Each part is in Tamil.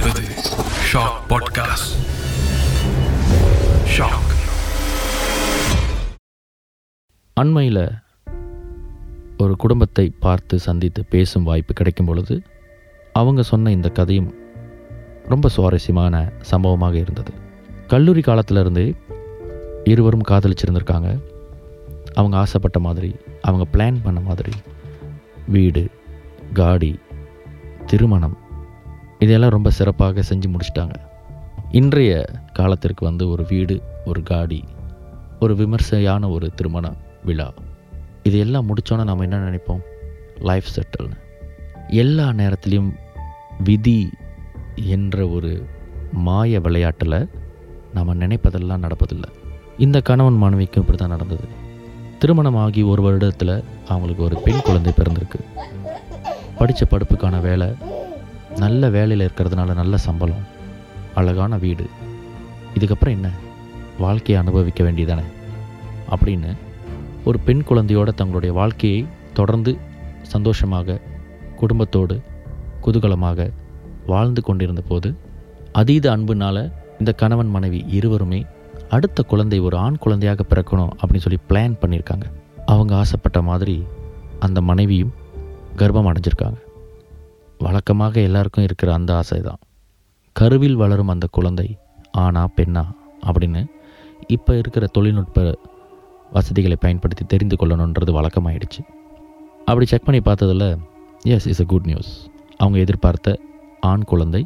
கொண்டிருப்பது ஷாக் பாட்காஸ்ட் ஷாக் அண்மையில் ஒரு குடும்பத்தை பார்த்து சந்தித்து பேசும் வாய்ப்பு கிடைக்கும் பொழுது அவங்க சொன்ன இந்த கதையும் ரொம்ப சுவாரஸ்யமான சம்பவமாக இருந்தது. கல்லூரி காலத்திலிருந்தே இருவரும் காதலிச்சிருந்திருக்காங்க. அவங்க ஆசைப்பட்ட மாதிரி அவங்க பிளான் பண்ண மாதிரி வீடு காடி திருமணம் இதெல்லாம் ரொம்ப சிறப்பாக செஞ்சு முடிச்சிட்டாங்க. இன்றைய காலத்திற்கு வந்து ஒரு வீடு ஒரு காடி ஒரு விமர்சையான ஒரு திருமண விழா. இது எல்லாம் முடித்தோன்னே நம்ம என்ன நினைப்போம்? லைஃப் செட்டில்னு எல்லா நேரத்துலையும் விதி என்ற ஒரு மாய விளையாட்டில் நம்ம நினைப்பதெல்லாம் நடப்பதில்லை. இந்த கணவன் மனைவிக்கும் இப்படி தான் நடந்தது. திருமணமாகி ஒரு வருடத்தில் அவங்களுக்கு ஒரு பெண் குழந்தை பிறந்திருக்கு. படித்த படிப்புக்கான வேலை நல்ல வேலையில் இருக்கிறதுனால நல்ல சம்பளம் அழகான வீடு. இதுக்கப்புறம் என்ன? வாழ்க்கையை அனுபவிக்க வேண்டியதானே? அப்படின்னு ஒரு பெண் குழந்தையோட தங்களுடைய வாழ்க்கையை தொடர்ந்து சந்தோஷமாக குடும்பத்தோடு குதூகலமாக வாழ்ந்து கொண்டிருந்த போது அதீத அன்புனால் இந்த கணவன் மனைவி இருவருமே அடுத்த குழந்தை ஒரு ஆண் குழந்தையாக பிறக்கணும் அப்படின்னு சொல்லி பிளான் பண்ணியிருக்காங்க. அவங்க ஆசைப்பட்ட மாதிரி அந்த மனைவியும் கர்ப்பம் அடைஞ்சிருக்காங்க. வழக்கமாக எல்லாருக்கும் இருக்கிற அந்த ஆசை தான் கருவில் வளரும் அந்த குழந்தை ஆனா பெண்ணா அப்படின்னு இப்போ இருக்கிற தொழில்நுட்ப வசதிகளை பயன்படுத்தி தெரிந்து கொள்ளணுன்றது வழக்கமாயிடுச்சு. அப்படி செக் பண்ணி பார்த்ததில் yes is a good news அவங்க எதிர்பார்த்த ஆண் குழந்தை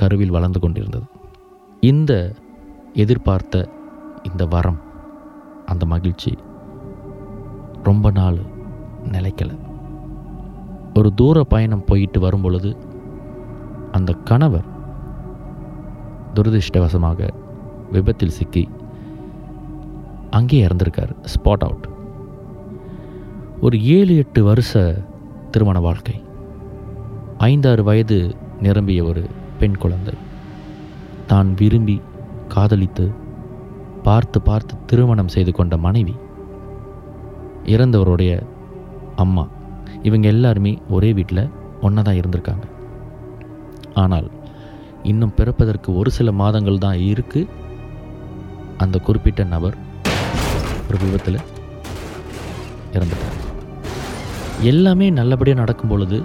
கருவில் வளர்ந்து கொண்டிருந்தது. இந்த எதிர்பார்த்த இந்த வரம் அந்த மகிழ்ச்சி ரொம்ப நாள் நிலைக்கலை. ஒரு தூர பயணம் போயிட்டு வரும் பொழுது அந்த கணவர் துரதிர்ஷ்டவசமாக விபத்தில் சிக்கி அங்கேயே இறந்திருக்கார். ஸ்பாட் அவுட் ஒரு ஏழு எட்டு வருஷ திருமண வாழ்க்கை. ஐந்தாறு வயது நிரம்பிய ஒரு பெண் குழந்தை. தான் விரும்பி காதலித்து பார்த்து பார்த்து திருமணம் செய்து கொண்ட மனைவி. இறந்தவருடைய அம்மா. இவங்க எல்லாருமே ஒரே வீட்டில் ஒன்றா தான் இருந்திருக்காங்க. ஆனால் இன்னும் பிறப்பதற்கு ஒரு சில மாதங்கள் தான் இருக்குது அந்த குறிப்பிட்ட நபர் ஒரு விபத்தில் இறந்துட்டார். எல்லாமே நல்லபடியாக நடக்கும் பொழுது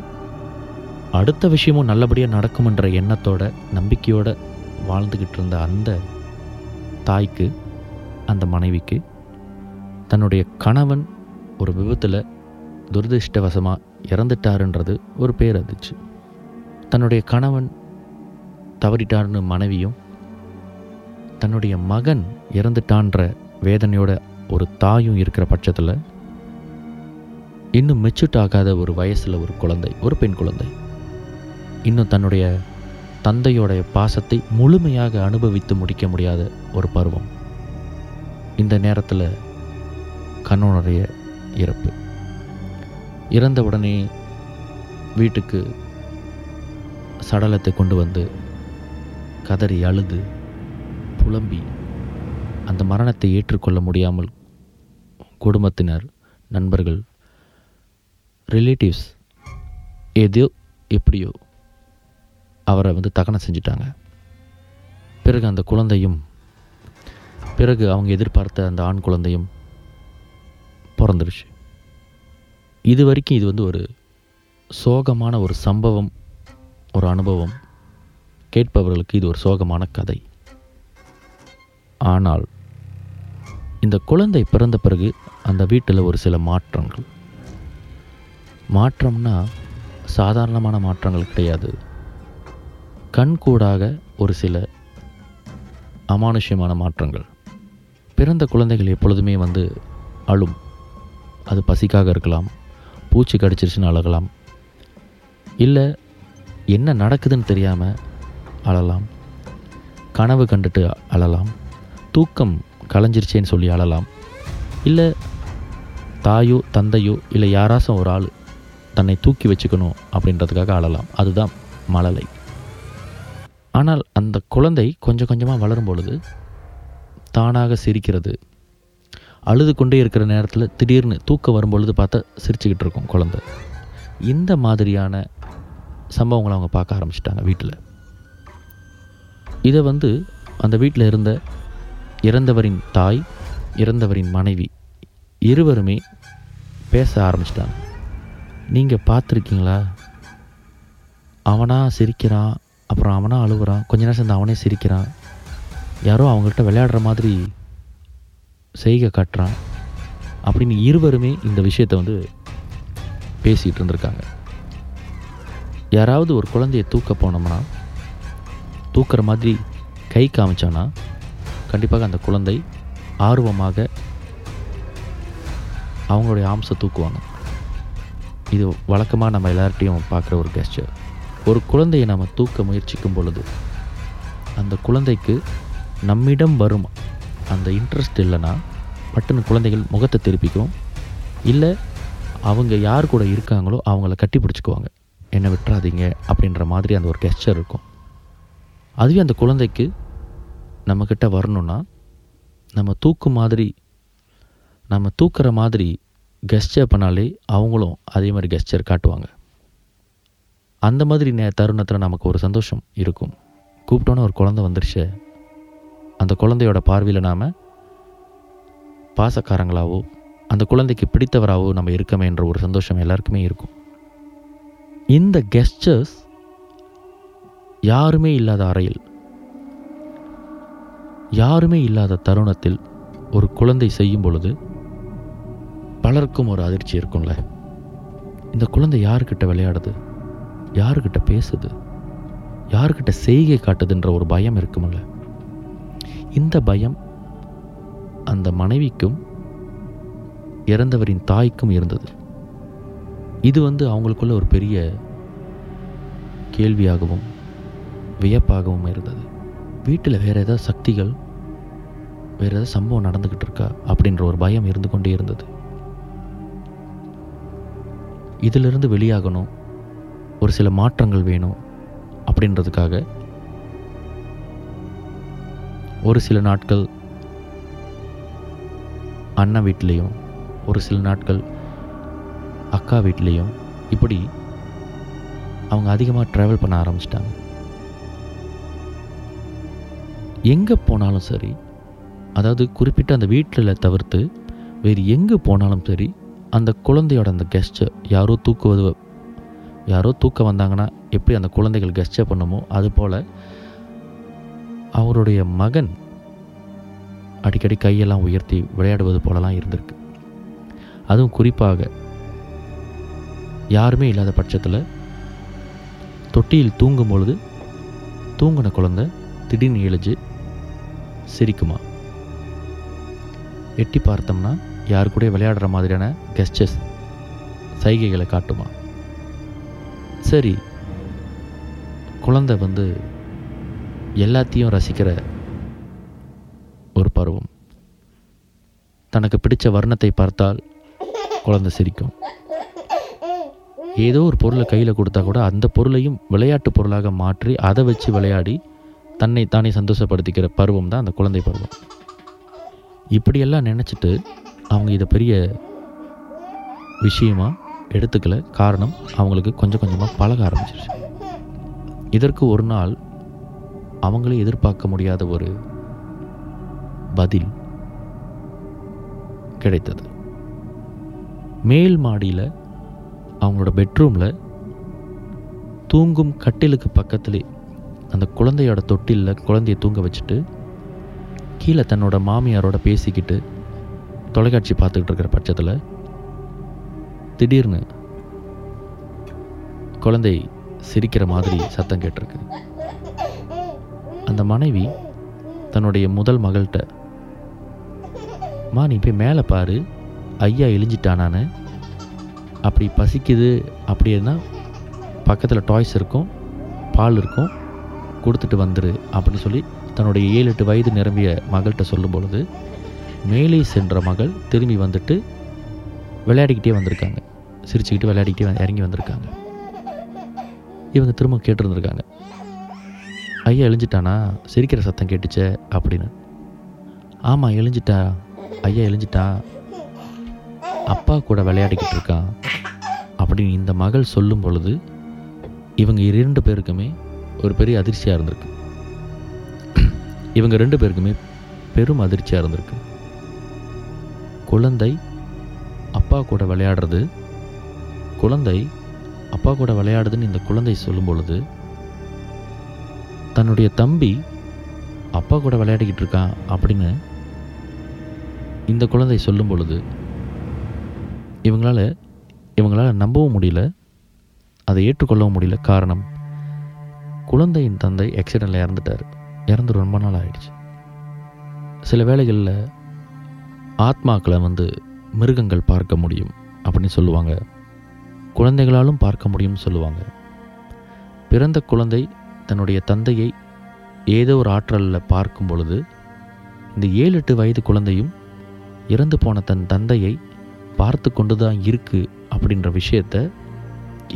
அடுத்த விஷயமும் நல்லபடியாக நடக்கும்ன்ற எண்ணத்தோட நம்பிக்கையோடு வாழ்ந்துக்கிட்டு இருந்த அந்த தாய்க்கு அந்த மனைவிக்கு தன்னுடைய கணவன் ஒரு விபத்தில் துரதிர்ஷ்டவசமாக இறந்துட்டாருன்றது ஒரு பேரதிர்ச்சி. தன்னுடைய கணவன் தவறிட்டார்னு மனைவியும் தன்னுடைய மகன் இறந்துட்டான்ற வேதனையோட ஒரு தாயும் இருக்கிற பட்சத்தில் இன்னும் மெச்சூட் ஆகாத ஒரு வயசில் ஒரு குழந்தை ஒரு பெண் குழந்தை. இன்னும் தன்னுடைய தந்தையோடைய பாசத்தை முழுமையாக அனுபவித்து முடிக்க முடியாத ஒரு பருவம். இந்த நேரத்தில் கணவனுடைய இறப்பு. இறந்த உடனே வீட்டுக்கு சடலத்தை கொண்டு வந்து கதறி அழுது புலம்பி அந்த மரணத்தை ஏற்றுக்கொள்ள முடியாமல் குடும்பத்தினர் நண்பர்கள் ரிலேட்டிவ்ஸ் ஏதோ எப்படியோ அவரை வந்து தகனம் செஞ்சிட்டாங்க. பிறகு அந்த குழந்தையும் பிறகு அவங்க எதிர்பார்த்த அந்த ஆண் குழந்தையும் பிறந்துருச்சு. இது வரைக்கும் இது வந்து ஒரு சோகமான ஒரு சம்பவம் ஒரு அனுபவம். கேட்பவர்களுக்கு இது ஒரு சோகமான கதை. ஆனால் இந்த குழந்தை பிறந்த பிறகு அந்த வீட்டில் ஒரு சில மாற்றங்கள். மாற்றம்னா சாதாரணமான மாற்றங்கள் கிடையாது. கண்கூடாக ஒரு சில அமானுஷ்யமான மாற்றங்கள். பிறந்த குழந்தைகள் எப்பொழுதுமே வந்து அழும். அது பசிக்காக இருக்கலாம். பூச்சி கடிச்சிருச்சுன்னு அழகலாம். இல்லை என்ன நடக்குதுன்னு தெரியாமல் அழலாம். கனவு கண்டுட்டு அழலாம். தூக்கம் கலைஞ்சிருச்சேன்னு சொல்லி அழலாம். இல்லை தாயோ தந்தையோ இல்லை யாராச்சும் ஒரு ஆள் தன்னை தூக்கி வச்சுக்கணும் அப்படின்றதுக்காக அழலாம். அதுதான் மழலை. ஆனால் அந்த குழந்தை கொஞ்சம் கொஞ்சமாக வளரும் பொழுது தானாக சிரிக்கிறது அழுது கொண்டே இருக்கிற நேரத்தில் திடீர்னு தூக்கம் வரும்பொழுது பார்த்தா சிரிச்சுக்கிட்டு இருக்கும் குழந்தை. இந்த மாதிரியான சம்பவங்களை அவங்க பார்க்க ஆரம்பிச்சிட்டாங்க வீட்டில். இதை வந்து அந்த வீட்டில் இருந்த இறந்தவரின் தாய் இறந்தவரின் மனைவி இருவருமே பேச ஆரம்பிச்சிட்டாங்க. நீங்கள் பார்த்துருக்கீங்களா? அவனாக சிரிக்கிறான் அப்புறம் அவனாக அழுகுறான் கொஞ்ச நேரம் சேர்ந்து அவனே சிரிக்கிறான். யாரோ அவங்கள்ட்ட விளையாடுற மாதிரி செய்கை காட்டுறான் அப்படின்னு இருவருமே இந்த விஷயத்தை வந்து பேசிகிட்டு இருந்திருக்காங்க. யாராவது ஒரு குழந்தைய தூக்க போனோம்னா தூக்குற மாதிரி கை காமிச்சானா கண்டிப்பாக அந்த குழந்தை ஆர்வமாக அவங்களுடைய ஆம்சை தூக்குவாங்க. இது வழக்கமாக நம்ம எல்லார்ட்டையும் பார்க்குற ஒரு கெஸ்டர் ஒரு குழந்தையை நம்ம தூக்க முயற்சிக்கும் பொழுது அந்த குழந்தைக்கு நம்மிடம் வரும்? அந்த இன்ட்ரெஸ்ட் இல்லைன்னா பட்டுன்னு குழந்தைகள் முகத்தை திருப்பிக்கும். இல்லை அவங்க யார் கூட இருக்காங்களோ அவங்கள கட்டி பிடிச்சிக்குவாங்க. என்னை விட்டுறாதீங்க அப்படின்ற மாதிரி அந்த ஒரு கெஸ்டர் இருக்கும். அதுவே அந்த குழந்தைக்கு நம்மக்கிட்ட வரணும்னா நம்ம தூக்கு மாதிரி நம்ம தூக்குற மாதிரி கெஸ்டர் பண்ணாலே அவங்களும் அதே மாதிரி கெஸ்டர் காட்டுவாங்க. அந்த மாதிரி நே தருணத்தில் நமக்கு ஒரு சந்தோஷம் இருக்கும். கூப்பிட்டோன்னே ஒரு குழந்தை வந்துருச்சு அந்த குழந்தையோட பார்வையில் நாம் பாசக்காரங்களாவோ அந்த குழந்தைக்கு பிடித்தவராகவோ நம்ம இருக்கமே என்ற ஒரு சந்தோஷம் எல்லாருக்குமே இருக்கும். இந்த கெஸ்டர்ஸ் யாருமே இல்லாத அறையில் யாருமே இல்லாத தருணத்தில் ஒரு குழந்தை செய்யும் பொழுது பலருக்கும் ஒரு அதிர்ச்சி இருக்கும்ல. இந்த குழந்தை யாருக்கிட்ட விளையாடுது? யாருக்கிட்ட பேசுது? யாருக்கிட்ட செய்கை காட்டுதுன்ற ஒரு பயம் இருக்குமில்ல இந்த பயம் அந்த மனைவிக்கும் இறந்தவரின் தாய்க்கும் இருந்தது. இது வந்து அவங்களுக்குள்ள ஒரு பெரிய கேள்வியாகவும் வியப்பாகவும் இருந்தது. வீட்டில் வேறு ஏதாவது சக்திகள் வேறு ஏதாவது சம்பவம் நடந்துக்கிட்டு இருக்கா அப்படின்ற ஒரு பயம் இருந்து கொண்டே இருந்தது. இதிலிருந்து வெளியாகணும் ஒரு சில மாற்றங்கள் வேணும் அப்படின்றதுக்காக ஒரு சில நாட்கள் அண்ணன் வீட்லேயும் ஒரு சில நாட்கள் அக்கா வீட்லேயும் இப்படி அவங்க அதிகமாக ட்ராவல் பண்ண ஆரம்பிச்சிட்டாங்க. எங்கே போனாலும் சரி அதாவது குறிப்பிட்ட அந்த வீட்டில் தவிர்த்து வேறு எங்கே போனாலும் சரி அந்த குழந்தையோட அந்த கெஸ்டை யாரோ தூக்குவது யாரோ தூக்க வந்தாங்கன்னா எப்படி அந்த குழந்தைகள் கெஸ்டை பண்ணுமோ அது போல் அவருடைய மகன் அடிக்கடி கையெல்லாம் உயர்த்தி விளையாடுவது போலலாம் இருந்திருக்கு. அதுவும் குறிப்பாக யாருமே இல்லாத பட்சத்தில் தொட்டியில் தூங்கும் பொழுது தூங்கின குழந்த திடீர்னு எழுஞ்சு சிரிக்குமா? எட்டி பார்த்தோம்னா யார் கூட விளையாடுற மாதிரியான கெஸ்டஸ் சைகைகளை காட்டுமா? சரி குழந்தை வந்து எல்லாத்தையும் ரசிக்கிற ஒரு பருவம். தனக்கு பிடித்த வர்ணத்தை பார்த்தால் குழந்தை சிரிக்கும். ஏதோ ஒரு பொருளை கையில் கொடுத்தா கூட அந்த பொருளையும் விளையாட்டு பொருளாக மாற்றி அதை வச்சு விளையாடி தன்னை தானே சந்தோஷப்படுத்திக்கிற பருவம் தான் அந்த குழந்தை பருவம். இப்படியெல்லாம் நினச்சிட்டு அவங்க இதை பெரிய விஷயமாக எடுத்துக்கல. காரணம் அவங்களுக்கு கொஞ்சம் கொஞ்சமாக பழக ஆரம்பிச்சிருச்சு. இதற்கு ஒரு நாள் அவங்களே எதிர்பார்க்க முடியாத ஒரு பதில் கிடைத்தது. மேல் மாடியில் அவங்களோட பெட்ரூமில் தூங்கும் கட்டிலுக்கு பக்கத்திலே அந்த குழந்தையோட தொட்டிலில் குழந்தைய தூங்க வச்சுட்டு கீழே தன்னோட மாமியாரோட பேசிக்கிட்டு தொலைக்காட்சி பார்த்துக்கிட்டு இருக்கிற பட்சத்தில் திடீர்னு குழந்தை சிரிக்கிற மாதிரி சத்தம் கேட்டிருக்கு. அந்த மனைவி தன்னுடைய முதல் மகள்கிட்ட மா நீ போய் மேலே பாரு ஐயா இழிஞ்சிட்டானான்னு அப்படி பசிக்குது அப்படின்னா பக்கத்தில் டாய்ஸ் இருக்கும் பால் இருக்கும் கொடுத்துட்டு வந்துரு அப்படின்னு சொல்லி தன்னுடைய ஏழு எட்டு வயது நிரம்பிய மகள்கிட்ட சொல்லும் பொழுது மேலே சென்ற மகள் திரும்பி வந்துட்டு விளையாடிக்கிட்டே வந்திருக்காங்க. சிரிச்சுக்கிட்டு விளையாடிக்கிட்டே இறங்கி வந்திருக்காங்க. இவங்க திரும்ப கேட்டிருந்துருக்காங்க. ஐயா எழுஞ்சிட்டானா? சிரிக்கிற சத்தம் கேட்டுச்சே அப்படின்னு. ஆமாம் எழுஞ்சிட்டா. ஐயா எழுஞ்சிட்டா? அப்பா கூட விளையாடிக்கிட்டு இருக்கான் அப்படின்னு இந்த மகள் சொல்லும் பொழுது இவங்க இரண்டு பேருக்குமே ஒரு பெரிய அதிர்ச்சியாக இருந்திருக்கு. இவங்க ரெண்டு பேருக்குமே பெரும் அதிர்ச்சியாக இருந்திருக்கு. குழந்தை அப்பா கூட விளையாடுறது குழந்தை அப்பா கூட விளையாடுதுன்னு இந்த குழந்தை சொல்லும் பொழுது தன்னுடைய தம்பி அப்பா கூட விளையாடிக்கிட்டு இருக்கான் அப்படின்னு இந்த குழந்தை சொல்லும் பொழுது இவங்களால இவங்களால் நம்பவும் முடியல அதை ஏற்றுக்கொள்ளவும் முடியல. காரணம் குழந்தையின் தந்தை ஆக்சிடெண்ட்டில் இறந்துட்டார். இறந்து ரொம்ப நாள் ஆயிடுச்சு. சில வேளைகளில் ஆத்மாக்களை வந்து மிருகங்கள் பார்க்க முடியும் அப்படின்னு சொல்லுவாங்க. குழந்தைகளாலும் பார்க்க முடியும்னு சொல்லுவாங்க. பிறந்த குழந்தை தன்னுடைய தந்தையை ஏதோ ஒரு ஆற்றலில் பார்க்கும் பொழுது இந்த ஏழு எட்டு வயது குழந்தையும் இறந்து போன தன் தந்தையை பார்த்து கொண்டு தான் இருக்கு அப்படின்ற விஷயத்த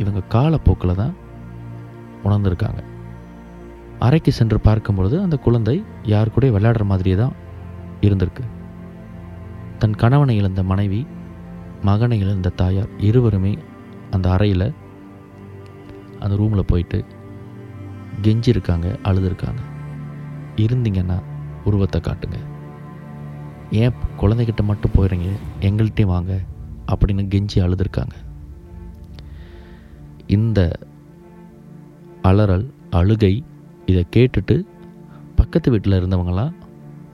இவங்க காலப்போக்கில் தான் உணர்ந்திருக்காங்க. அறைக்கு சென்று பார்க்கும் பொழுது அந்த குழந்தை யார் கூட விளையாடுற மாதிரியே தான் இருந்திருக்கு. தன் கணவனை இழந்த மனைவி மகனை இழந்த தாயார் இருவருமே அந்த அறையில் அந்த ரூமில் போயிட்டு கெஞ்சிருக்காங்க அழுதுருக்காங்க. இருந்தீங்கன்னா உருவத்தை காட்டுங்க. ஏன் குழந்தைகிட்ட மட்டும் போயிடுறீங்க எங்கள்கிட்டையும் வாங்க அப்படின்னு கெஞ்சி அழுதுருக்காங்க. இந்த அலறல் அழுகை இதை கேட்டுட்டு பக்கத்து வீட்டில் இருந்தவங்களாம்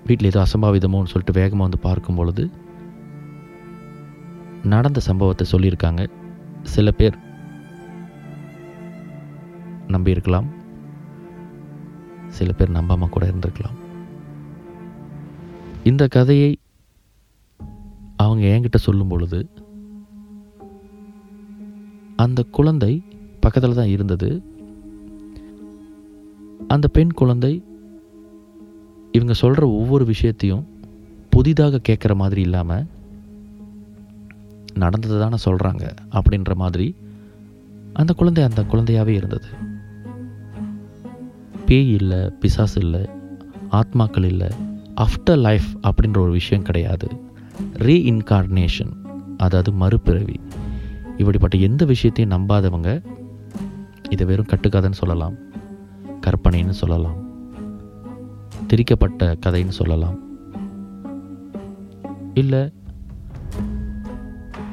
வீட்டில் ஏதோ அசம்பாவிதமோன்னு சொல்லிட்டு வேகமாக வந்து பார்க்கும் பொழுது நடந்த சம்பவத்தை சொல்லியிருக்காங்க. சில பேர் நம்பியிருக்கலாம். சில பேர் நம்பாமல் கூட இருந்திருக்கலாம். இந்த கதையை அவங்க என்கிட்ட சொல்லும் பொழுது அந்த குழந்தை பக்கத்தில் தான் இருந்தது. அந்த பெண் குழந்தை இவங்க சொல்கிற ஒவ்வொரு விஷயத்தையும் புதிதாக கேட்குற மாதிரி இல்லாமல் நடந்தது தானே சொல்கிறாங்க அப்படின்ற மாதிரி அந்த குழந்தை அந்த குழந்தையாகவே இருந்தது. பேய் இல்லை பிசாஸ் இல்லை ஆத்மாக்கள் இல்லை ஆஃப்டர் லைஃப் அப்படின்ற ஒரு விஷயம் கிடையாது. ரீஇன்கார்னேஷன் அதாவது மறுபிறவி. இப்படிப்பட்ட எந்த விஷயத்தையும் நம்பாதவங்க இதை வெறும் கட்டுக்கதைன்னு சொல்லலாம். கற்பனைன்னு சொல்லலாம். திரிக்கப்பட்ட கதைன்னு சொல்லலாம். இல்லை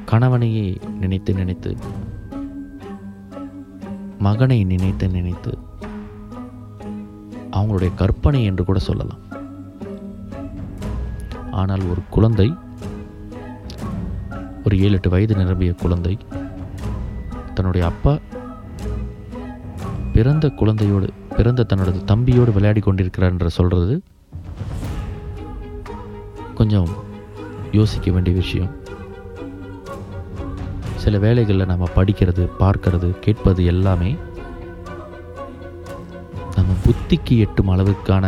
கணவனையே நினைத்து நினைத்து மகனை நினைத்து நினைத்து அவங்களுடைய கற்பனை என்று கூட சொல்லலாம். ஆனால் ஒரு குழந்தை ஒரு ஏழு எட்டு வயது நிரம்பிய குழந்தை தன்னுடைய அப்பா பிறந்த குழந்தையோடு பிறந்த தன்னோட தம்பியோடு விளையாடி கொண்டிருக்கிறான்ற சொல்கிறது கொஞ்சம் யோசிக்க வேண்டிய விஷயம். சில வேலைகளில் நம்ம படிக்கிறது பார்க்கறது கேட்பது எல்லாமே புத்திக்கு எட்டும் அளவுக்கான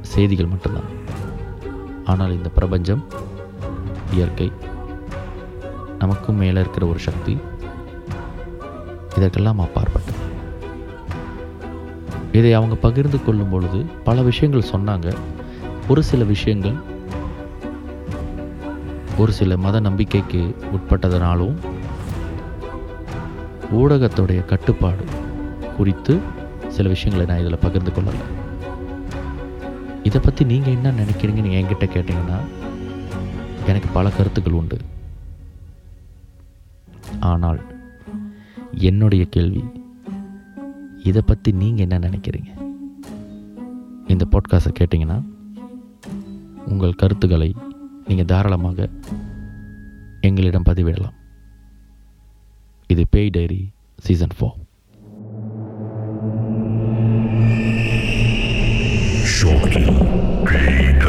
செய்திகள் மட்டும்தான். ஆனால் இந்த பிரபஞ்சம் இயற்கை நமக்கும் மேலே இருக்கிற ஒரு சக்தி இதற்கெல்லாம் அப்பாற்பட்டது. இதை அவங்க பகிர்ந்து கொள்ளும் பொழுது பல விஷயங்கள் சொன்னாங்க. ஒரு சில விஷயங்கள் ஒரு சில மத நம்பிக்கைக்கு உட்பட்டதனாலும் ஊடகத்துடைய கட்டுப்பாடு குறித்து சில விஷயங்களை நான் இதில் பகிர்ந்து கொள்ளலை. இதை பற்றி நீங்கள் என்ன நினைக்கிறீங்கன்னு என்கிட்ட கேட்டிங்கன்னா எனக்கு பல கருத்துக்கள் உண்டு. ஆனால் என்னுடைய கேள்வி இதை பற்றி நீங்கள் என்ன நினைக்கிறீங்க? இந்த பாட்காஸ்ட்டை கேட்டிங்கன்னா உங்கள் கருத்துக்களை நீங்கள் தாராளமாக எங்களிடம் பதிவிடலாம். இது பேய் டைரி சீசன் ஃபோர். Three.